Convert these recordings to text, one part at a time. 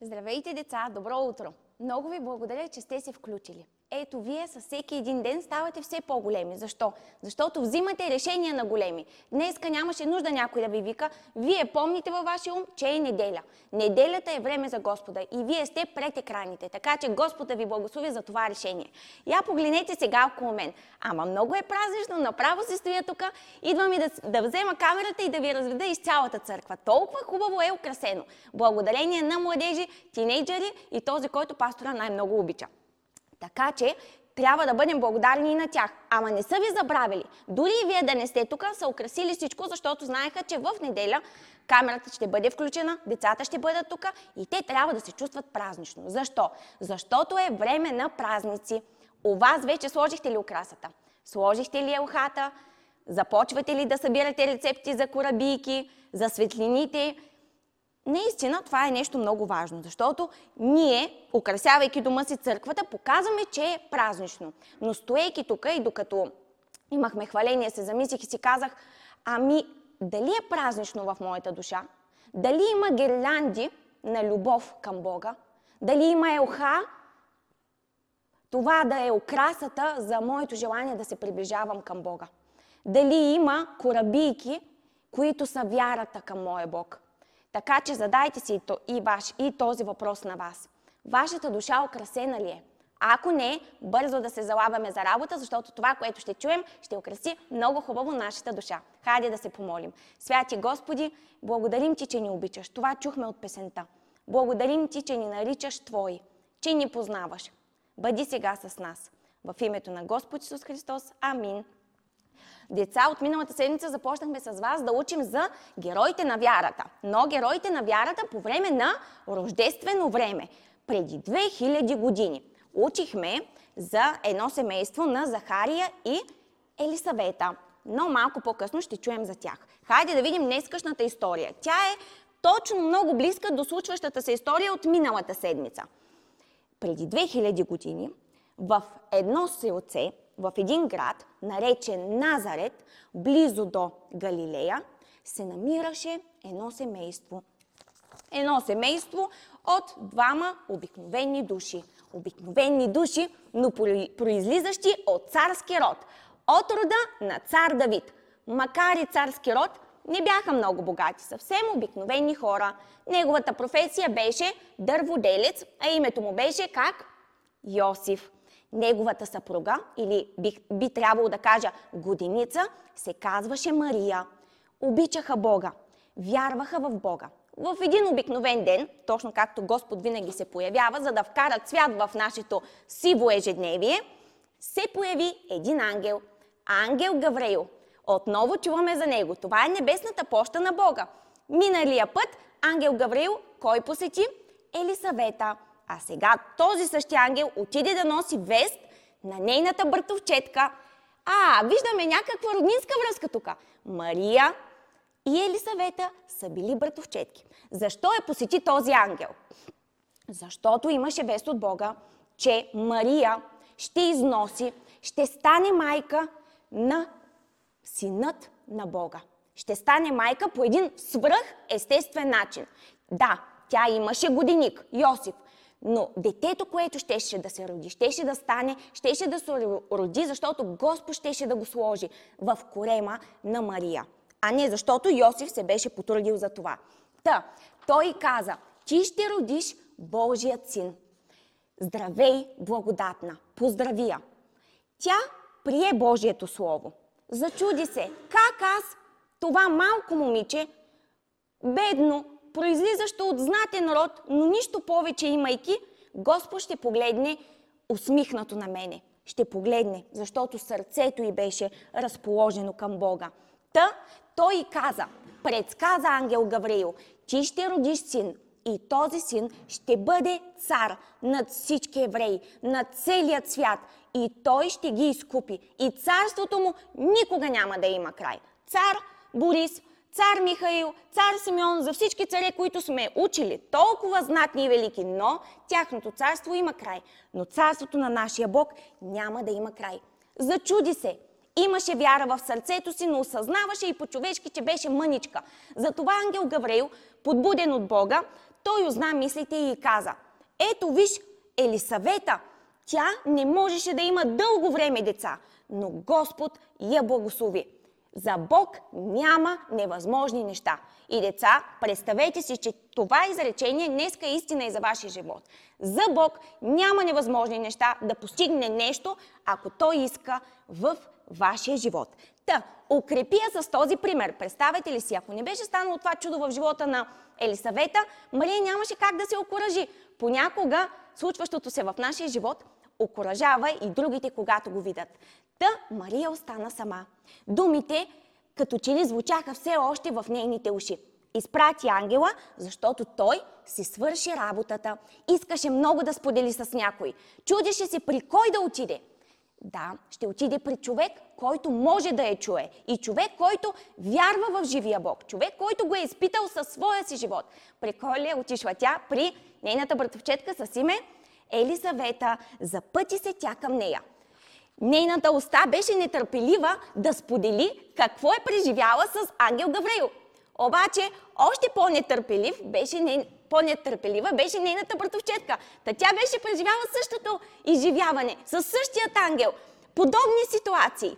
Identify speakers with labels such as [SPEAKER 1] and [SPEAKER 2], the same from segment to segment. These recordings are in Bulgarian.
[SPEAKER 1] Здравейте, деца! Добро утро! Много ви благодаря, че сте се включили. Ето, вие със всеки един ден ставате все по-големи. Защо? Защото взимате решения на големи. Днеска нямаше нужда някой да ви вика. Вие помните във вашия ум, че е неделя. Неделята е време за Господа и вие сте пред екраните. Така че Господа ви благослови за това решение. Я погледнете сега около мен. Ама много е празнично, направо се стоя тук. Идвам и да, да взема камерата и да ви разведа из цялата църква. Толкова хубаво е украсено. Благодарение на младежи, тинейджери и този, който пастора най-много обича. Така че трябва да бъдем благодарни и на тях. Ама не са ви забравили. Дори и вие да не сте тук, са украсили всичко, защото знаеха, че в неделя камерата ще бъде включена, децата ще бъдат тук и те трябва да се чувстват празнично. Защо? Защото е време на празници. У вас вече сложихте ли украсата? Сложихте ли елхата? Започвате ли да събирате рецепти за корабийки, за светлините? Наистина това е нещо много важно, защото ние, украсявайки дома си църквата, показваме, че е празнично. Но стоейки тук и докато имахме хваление, се замислих и си казах, ами дали е празнично в моята душа? Дали има гирлянди на любов към Бога? Дали има елха? Това да е украсата за моето желание да се приближавам към Бога. Дали има корабийки, които са вярата към моя Бог? Така че задайте си и, ваш, и този въпрос на вас. Вашата душа украсена ли е? Ако не, бързо да се залавяме за работа, защото това, което ще чуем, ще украси много хубаво нашата душа. Хайде да се помолим. Святи Господи, благодарим Ти, че ни обичаш. Това чухме от песента. Благодарим Ти, че ни наричаш Твои, че ни познаваш. Бъди сега с нас. В името на Господ Исус Христос. Амин деца, от миналата седмица започнахме с вас да учим за героите на вярата. Но героите на вярата по време на рождествено време, преди 2000 години. Учихме за едно семейство на Захария и Елисавета. Но малко по-късно ще чуем за тях. Хайде да видим днескашната история. Тя е точно много близка до случващата се история от миналата седмица. Преди 2000 години в едно селце в един град, наречен Назарет, близо до Галилея, се намираше едно семейство. Едно семейство от двама обикновени души. Обикновени души, но произлизащи от царски род. От рода на цар Давид. Макар и царски род, не бяха много богати, съвсем обикновени хора. Неговата професия беше дърводелец, а името му беше как? Йосиф неговата съпруга, или би, би трябвало да кажа годиница, се казваше Мария. Обичаха Бога, вярваха в Бога. В един обикновен ден, точно както Господ винаги се появява, за да вкара цвят в нашето сиво ежедневие, се появи един ангел. Ангел Гавреил. Отново чуваме за него. Това е небесната поща на Бога. Миналия път ангел Гавреил кой посети? Елисавета. А сега този същия ангел отиде да носи вест на нейната братовчетка. А, виждаме някаква роднинска връзка тук. Мария и Елисавета са били братовчетки. Защо я посети този ангел? Защото имаше вест от Бога, че Мария ще износи, ще стане майка на синът на Бога. Ще стане майка по един свръх естествен начин. Да, тя имаше годиник, Йосиф, но детето, което щеше да се роди, щеше да стане, щеше да се роди, защото Господ щеше да го сложи в корема на Мария. А не защото Йосиф се беше потрудил за това. Та, той каза, ти ще родиш Божият син. Здравей, благодатна, поздравия. Тя прие Божието слово. Зачуди се, как аз, това малко момиче, бедно, произлизащо от знатен род, но нищо повече имайки, Господ ще погледне усмихнато на мене. Ще погледне, защото сърцето й беше разположено към Бога. Та той каза, предсказа ангел Гавриил, ти ще родиш син и този син ще бъде цар над всички евреи, над целият свят и той ще ги изкупи и царството му никога няма да има край. Цар Борис цар Михаил, цар Симеон, за всички царе, които сме учили, толкова знатни и велики, но тяхното царство има край. Но царството на нашия Бог няма да има край. Зачуди се, имаше вяра в сърцето си, но осъзнаваше и по-човешки, че беше мъничка. Затова ангел Гавреил, подбуден от Бога, Той узна мислите и каза, ето виж, Елисавета, тя не можеше да има дълго време деца, но Господ я благослови. За Бог няма невъзможни неща. И деца, представете си, че това изречение днеска е истина и за вашия живот. За Бог няма невъзможни неща да постигне нещо, ако Той иска в вашия живот. Та, укрепи я с този пример. Представете ли си, ако не беше станало това чудо в живота на Елисавета, Мария нямаше как да се окоръжи. Понякога случващото се в нашия живот окоръжава и другите, когато го видят. Та Мария остана сама. Думите като че ли звучаха все още в нейните уши. Изпрати ангела, защото той си свърши работата. Искаше много да сподели с някой. Чудеше се при кой да отиде. Да, ще отиде при човек, който може да я чуе. И човек, който вярва в живия Бог. Човек, който го е изпитал със своя си живот. При кой ли е отишла тя? При нейната братовчетка с име Елисавета. Запъти се тя към нея. Нейната уста беше нетърпелива да сподели какво е преживяла с ангел Гавреил. Обаче, още по-нетърпелив беше ней... по-нетърпелива беше нейната братовчетка. Та тя беше преживяла същото изживяване, със същият ангел. Подобни ситуации.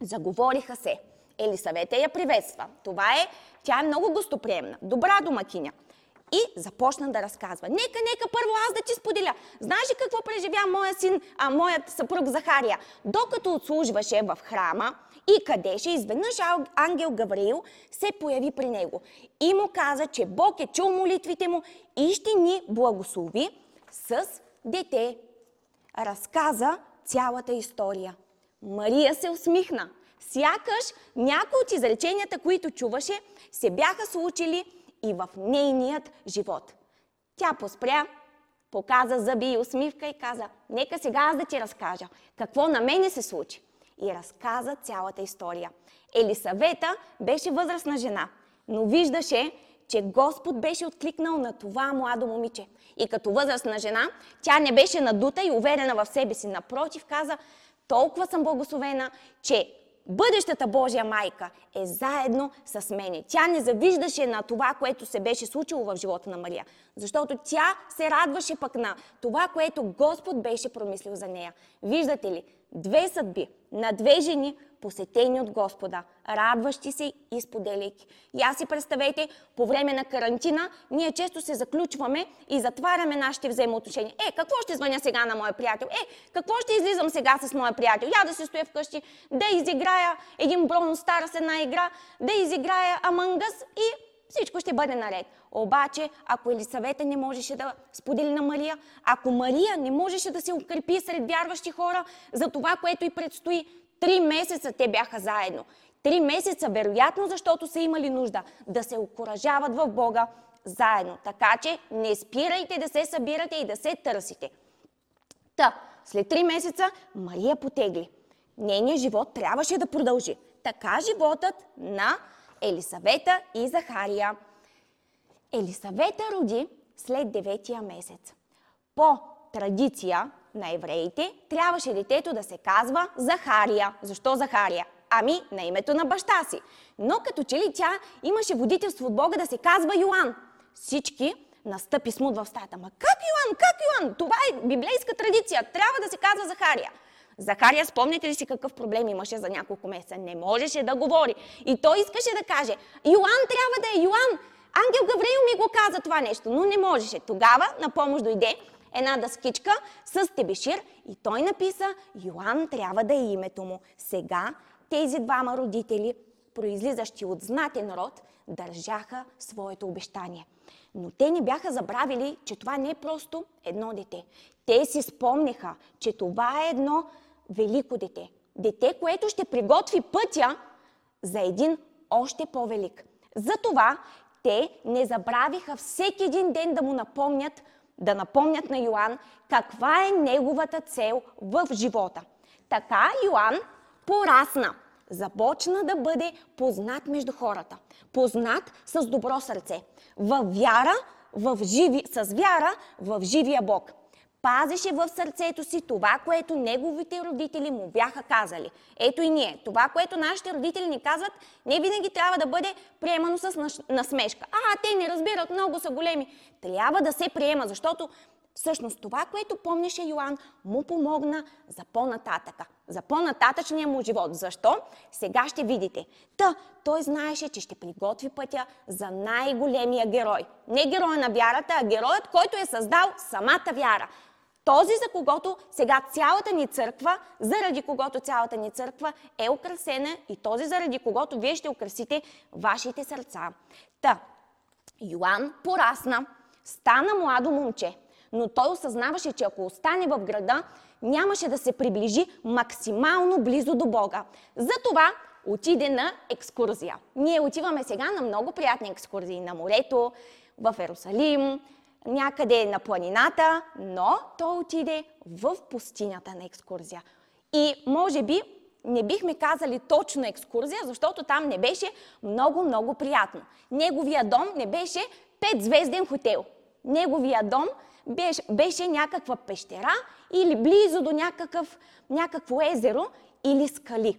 [SPEAKER 1] Заговориха се. Елисавета я приветства. Това е, тя е много гостоприемна, добра домакиня. И започна да разказва. Нека, нека първо аз да ти споделя. Знаеш ли какво преживя моя син, а моят съпруг Захария? Докато отслужваше в храма и къдеше, изведнъж ангел Гавриил се появи при него и му каза, че Бог е чул молитвите му и ще ни благослови с дете. Разказа цялата история. Мария се усмихна. Сякаш някои от изреченията, които чуваше, се бяха случили и в нейният живот. Тя поспря, показа зъби и усмивка и каза, нека сега аз да ти разкажа какво на мене се случи. И разказа цялата история. Елисавета беше възрастна жена, но виждаше, че Господ беше откликнал на това младо момиче. И като възрастна жена, тя не беше надута и уверена в себе си. Напротив, каза, толкова съм благословена, че бъдещата Божия майка е заедно с мене. Тя не завиждаше на това, което се беше случило в живота на Мария, защото тя се радваше пък на това, което Господ беше промислил за нея. Виждате ли, две съдби на две жени, посетени от Господа, радващи се и споделяйки. И аз си представете, по време на карантина, ние често се заключваме и затваряме нашите взаимоотношения. Е, какво ще звъня сега на моя приятел? Е, какво ще излизам сега с моя приятел? Я да се стоя вкъщи, да изиграя един Броно Стара с една игра, да изиграя Амангъс и всичко ще бъде наред. Обаче, ако Елисавета не можеше да сподели на Мария, ако Мария не можеше да се укрепи сред вярващи хора за това, което й предстои, три месеца те бяха заедно. Три месеца, вероятно, защото са имали нужда да се окоръжават в Бога заедно. Така че не спирайте да се събирате и да се търсите. Та, след три месеца Мария потегли. Нейният живот трябваше да продължи. Така животът на Елисавета и Захария. Елисавета роди след деветия месец. По традиция на евреите трябваше детето да се казва Захария. Защо Захария? Ами, на името на баща си. Но като че ли тя имаше водителство от Бога да се казва Йоан. Всички настъпи смут в стаята. Ма как Йоан? Как Йоан? Това е библейска традиция. Трябва да се казва Захария. Захария, спомняте ли си какъв проблем имаше за няколко месеца? Не можеше да говори. И той искаше да каже, Йоан трябва да е Йоан. Ангел Гавриил ми го каза това нещо, но не можеше. Тогава на помощ дойде една дъскичка с тебешир и той написа, Йоан трябва да е името му. Сега тези двама родители, произлизащи от знатен род, държаха своето обещание. Но те не бяха забравили, че това не е просто едно дете. Те си спомниха, че това е едно велико дете. Дете, което ще приготви пътя за един още по-велик. Затова те не забравиха всеки един ден да му напомнят, да напомнят на Йоанн каква е неговата цел в живота. Така Йоанн порасна, започна да бъде познат между хората, познат с добро сърце, в вяра, в живи, с вяра в живия Бог. Пазеше в сърцето си това, което неговите родители му бяха казали. Ето и ние. Това, което нашите родители ни казват, не винаги трябва да бъде приемано с насмешка. А, те не разбират, много са големи. Трябва да се приема, защото Всъщност това, което помнеше Йоанн, му помогна за по-нататъка, за по-нататъчния му живот. Защо? Сега ще видите. Та, той знаеше, че ще приготви пътя за най-големия герой. Не героя на вярата, а героят, който е създал самата вяра. Този, за когото сега цялата ни църква, заради когото цялата ни църква е украсена и този, заради когото вие ще украсите вашите сърца. Та, Йоанн порасна, стана младо момче но той осъзнаваше, че ако остане в града, нямаше да се приближи максимално близо до Бога. Затова отиде на екскурзия. Ние отиваме сега на много приятни екскурзии на морето, в Ерусалим, някъде на планината, но той отиде в пустинята на екскурзия. И може би не бихме казали точно екскурзия, защото там не беше много-много приятно. Неговия дом не беше петзвезден хотел. Неговия дом беше, беше някаква пещера или близо до някакъв, някакво езеро или скали.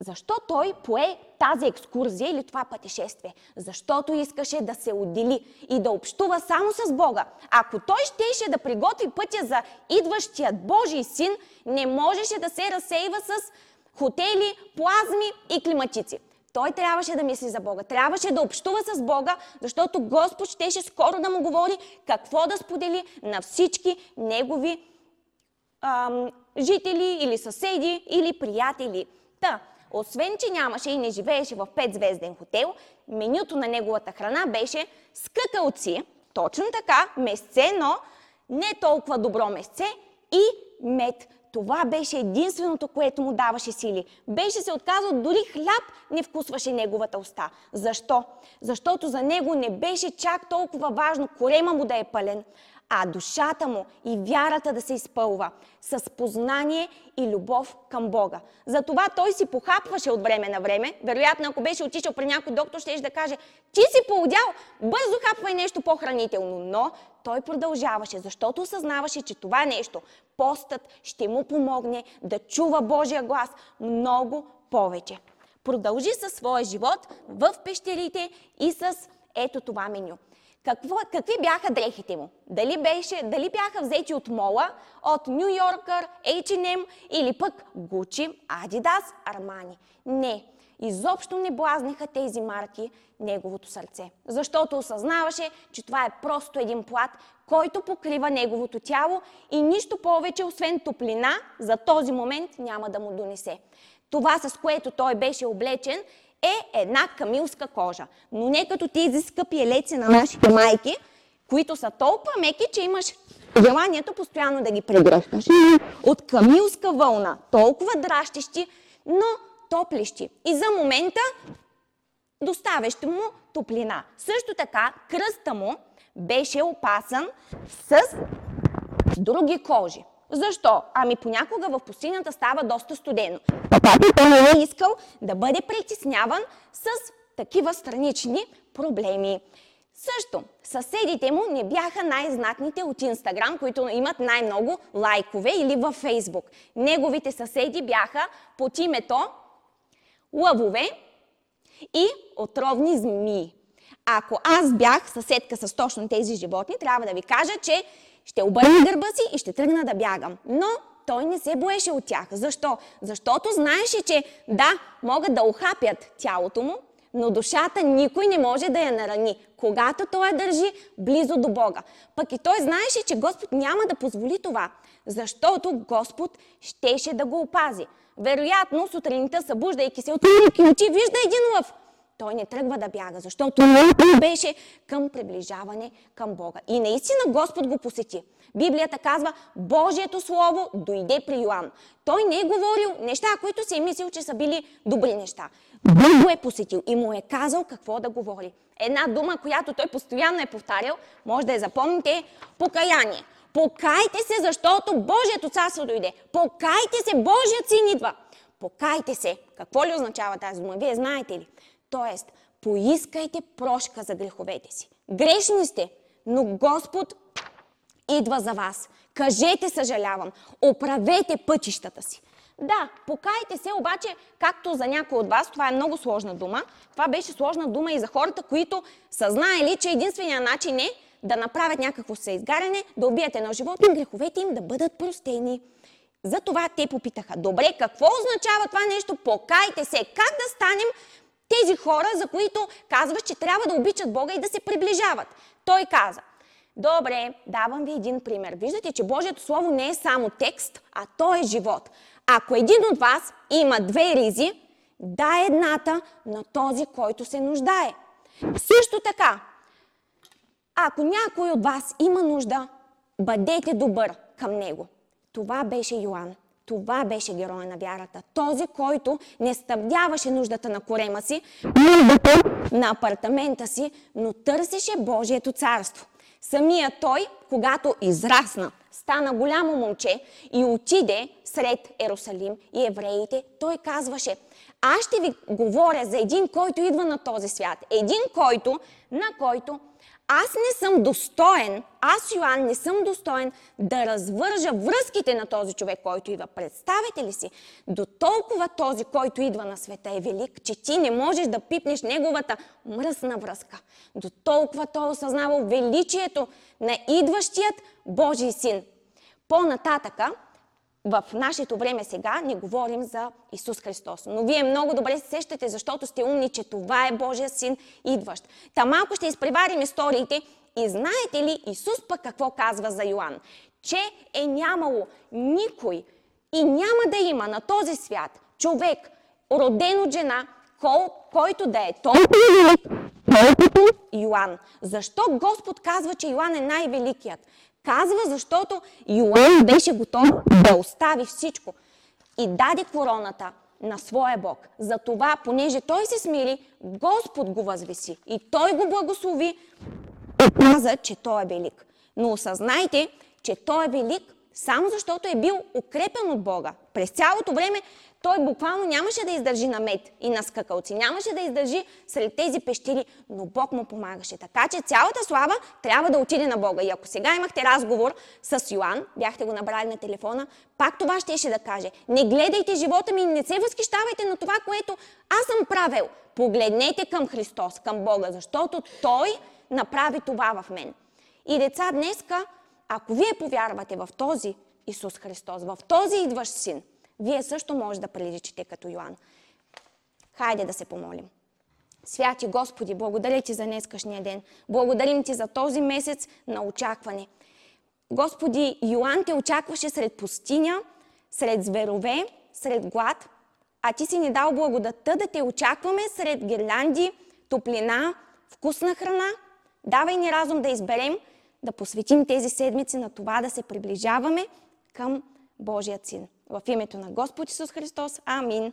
[SPEAKER 1] Защо той пое тази екскурзия или това пътешествие? Защото искаше да се отдели и да общува само с Бога. Ако той щеше да приготви пътя за идващият Божий син, не можеше да се разсейва с хотели, плазми и климатици. Той трябваше да мисли за Бога, трябваше да общува с Бога, защото Господ щеше скоро да му говори какво да сподели на всички негови ам, жители или съседи или приятели. Та, освен, че нямаше и не живееше в петзвезден хотел, менюто на неговата храна беше скакалци, точно така, месце, но не толкова добро месце и мед. Това беше единственото, което му даваше сили. Беше се отказал, дори хляб не вкусваше неговата уста. Защо? Защото за него не беше чак толкова важно корема му да е пълен, а душата му и вярата да се изпълва с познание и любов към Бога. Затова той си похапваше от време на време. Вероятно, ако беше отишъл при някой доктор, ще да каже, ти си поудял, бързо хапвай нещо по-хранително. Но той продължаваше, защото осъзнаваше, че това нещо, постът, ще му помогне да чува Божия глас много повече. Продължи със своя живот в пещерите и с ето това меню. Какво, какви бяха дрехите му? Дали, беше, дали бяха взети от Мола, от Нью Йоркър, H&M или пък Гучи, Адидас, Армани? Не. Изобщо не блазниха тези марки неговото сърце. Защото осъзнаваше, че това е просто един плат, който покрива неговото тяло и нищо повече, освен топлина, за този момент няма да му донесе. Това, с което той беше облечен, е една камилска кожа. Но не като тези скъпи елеци на нашите майки, които са толкова меки, че имаш желанието постоянно да ги прегръщаш. От камилска вълна, толкова дращещи, но топлещи. И за момента доставящи му топлина. Също така, кръста му беше опасан с други кожи. Защо? Ами понякога в пустинята става доста студено. Папата не е искал да бъде притесняван с такива странични проблеми. Също, съседите му не бяха най-знатните от Инстаграм, които имат най-много лайкове или във Фейсбук. Неговите съседи бяха под името лъвове и отровни змии. Ако аз бях съседка с точно тези животни, трябва да ви кажа, че ще обърна гърба си и ще тръгна да бягам. Но той не се боеше от тях. Защо? Защото знаеше, че да, могат да охапят тялото му, но душата никой не може да я нарани, когато той я държи близо до Бога. Пък и той знаеше, че Господ няма да позволи това, защото Господ щеше да го опази. Вероятно, сутринта, събуждайки се от очи, вижда един лъв той не тръгва да бяга, защото беше към приближаване към Бога. И наистина Господ го посети. Библията казва, Божието Слово дойде при Йоанн. Той не е говорил неща, които си е мислил, че са били добри неща. Бог го е посетил и му е казал какво да говори. Една дума, която той постоянно е повтарял, може да я запомните, покаяние. Покайте се, защото Божието царство дойде. Покайте се, Божият син идва. Покайте се. Какво ли означава тази дума? Вие знаете ли? Тоест, поискайте прошка за греховете си. Грешни сте, но Господ идва за вас. кажете съжалявам, оправете пътищата си. Да, покайте се, обаче, както за някой от вас, това е много сложна дума. Това беше сложна дума и за хората, които са знаели, че единственият начин е да направят някакво съизгаряне, да убият едно животно греховете им да бъдат простени. Затова те попитаха, добре, какво означава това нещо? Покайте се, как да станем тези хора, за които казваш, че трябва да обичат Бога и да се приближават? Той каза, добре, давам ви един пример. Виждате, че Божието Слово не е само текст, а то е живот. Ако един от вас има две ризи, дай едната на този, който се нуждае. Също така, ако някой от вас има нужда, бъдете добър към него. Това беше Йоанн. Това беше герой на вярата. Този, който не стъбдяваше нуждата на корема си, на апартамента си, но търсеше Божието царство. Самия той, когато израсна, стана голямо момче и отиде сред Ерусалим и евреите, той казваше, аз ще ви говоря за един, който идва на този свят. Един, който, на който аз не съм достоен, аз Йоанн не съм достоен да развържа връзките на този човек, който идва. Представете ли си? До толкова този, който идва на света е велик, че ти не можеш да пипнеш неговата мръсна връзка. До толкова той осъзнава величието на идващият Божий син. По-нататъка, в нашето време сега не говорим за Исус Христос. Но вие много добре се сещате, защото сте умни, че това е Божия син идващ. Та малко ще изпреварим историите и знаете ли Исус пък какво казва за Йоанн? Че е нямало никой и няма да има на този свят човек, роден от жена, кол, който да е толкова велик, колкото Йоанн. Защо Господ казва, че Йоанн е най-великият? Казва, защото Йоан беше готов да остави всичко и даде короната на своя Бог. Затова, понеже той се смири, Господ го възвеси и той го благослови и каза, че той е велик. Но осъзнайте, че той е велик само защото е бил укрепен от Бога. През цялото време той буквално нямаше да издържи на мед и на скакалци, нямаше да издържи сред тези пещери, но Бог му помагаше. Така че цялата слава трябва да отиде на Бога. И ако сега имахте разговор с Йоан, бяхте го набрали на телефона, пак това щеше да каже. Не гледайте живота ми, не се възхищавайте на това, което аз съм правил. Погледнете към Христос, към Бога, защото Той направи това в мен. И деца, днеска, ако вие повярвате в този Исус Христос, в този идващ син, вие също може да приличите като Йоан. Хайде да се помолим. Святи Господи, благодаря Ти за днескашния ден. Благодарим Ти за този месец на очакване. Господи, Йоан те очакваше сред пустиня, сред зверове, сред глад, а Ти си ни дал благодата да те очакваме сред гирлянди, топлина, вкусна храна. Давай ни разум да изберем, да посветим тези седмици на това да се приближаваме към Божият син. В името на Господ Исус Христос. Амин.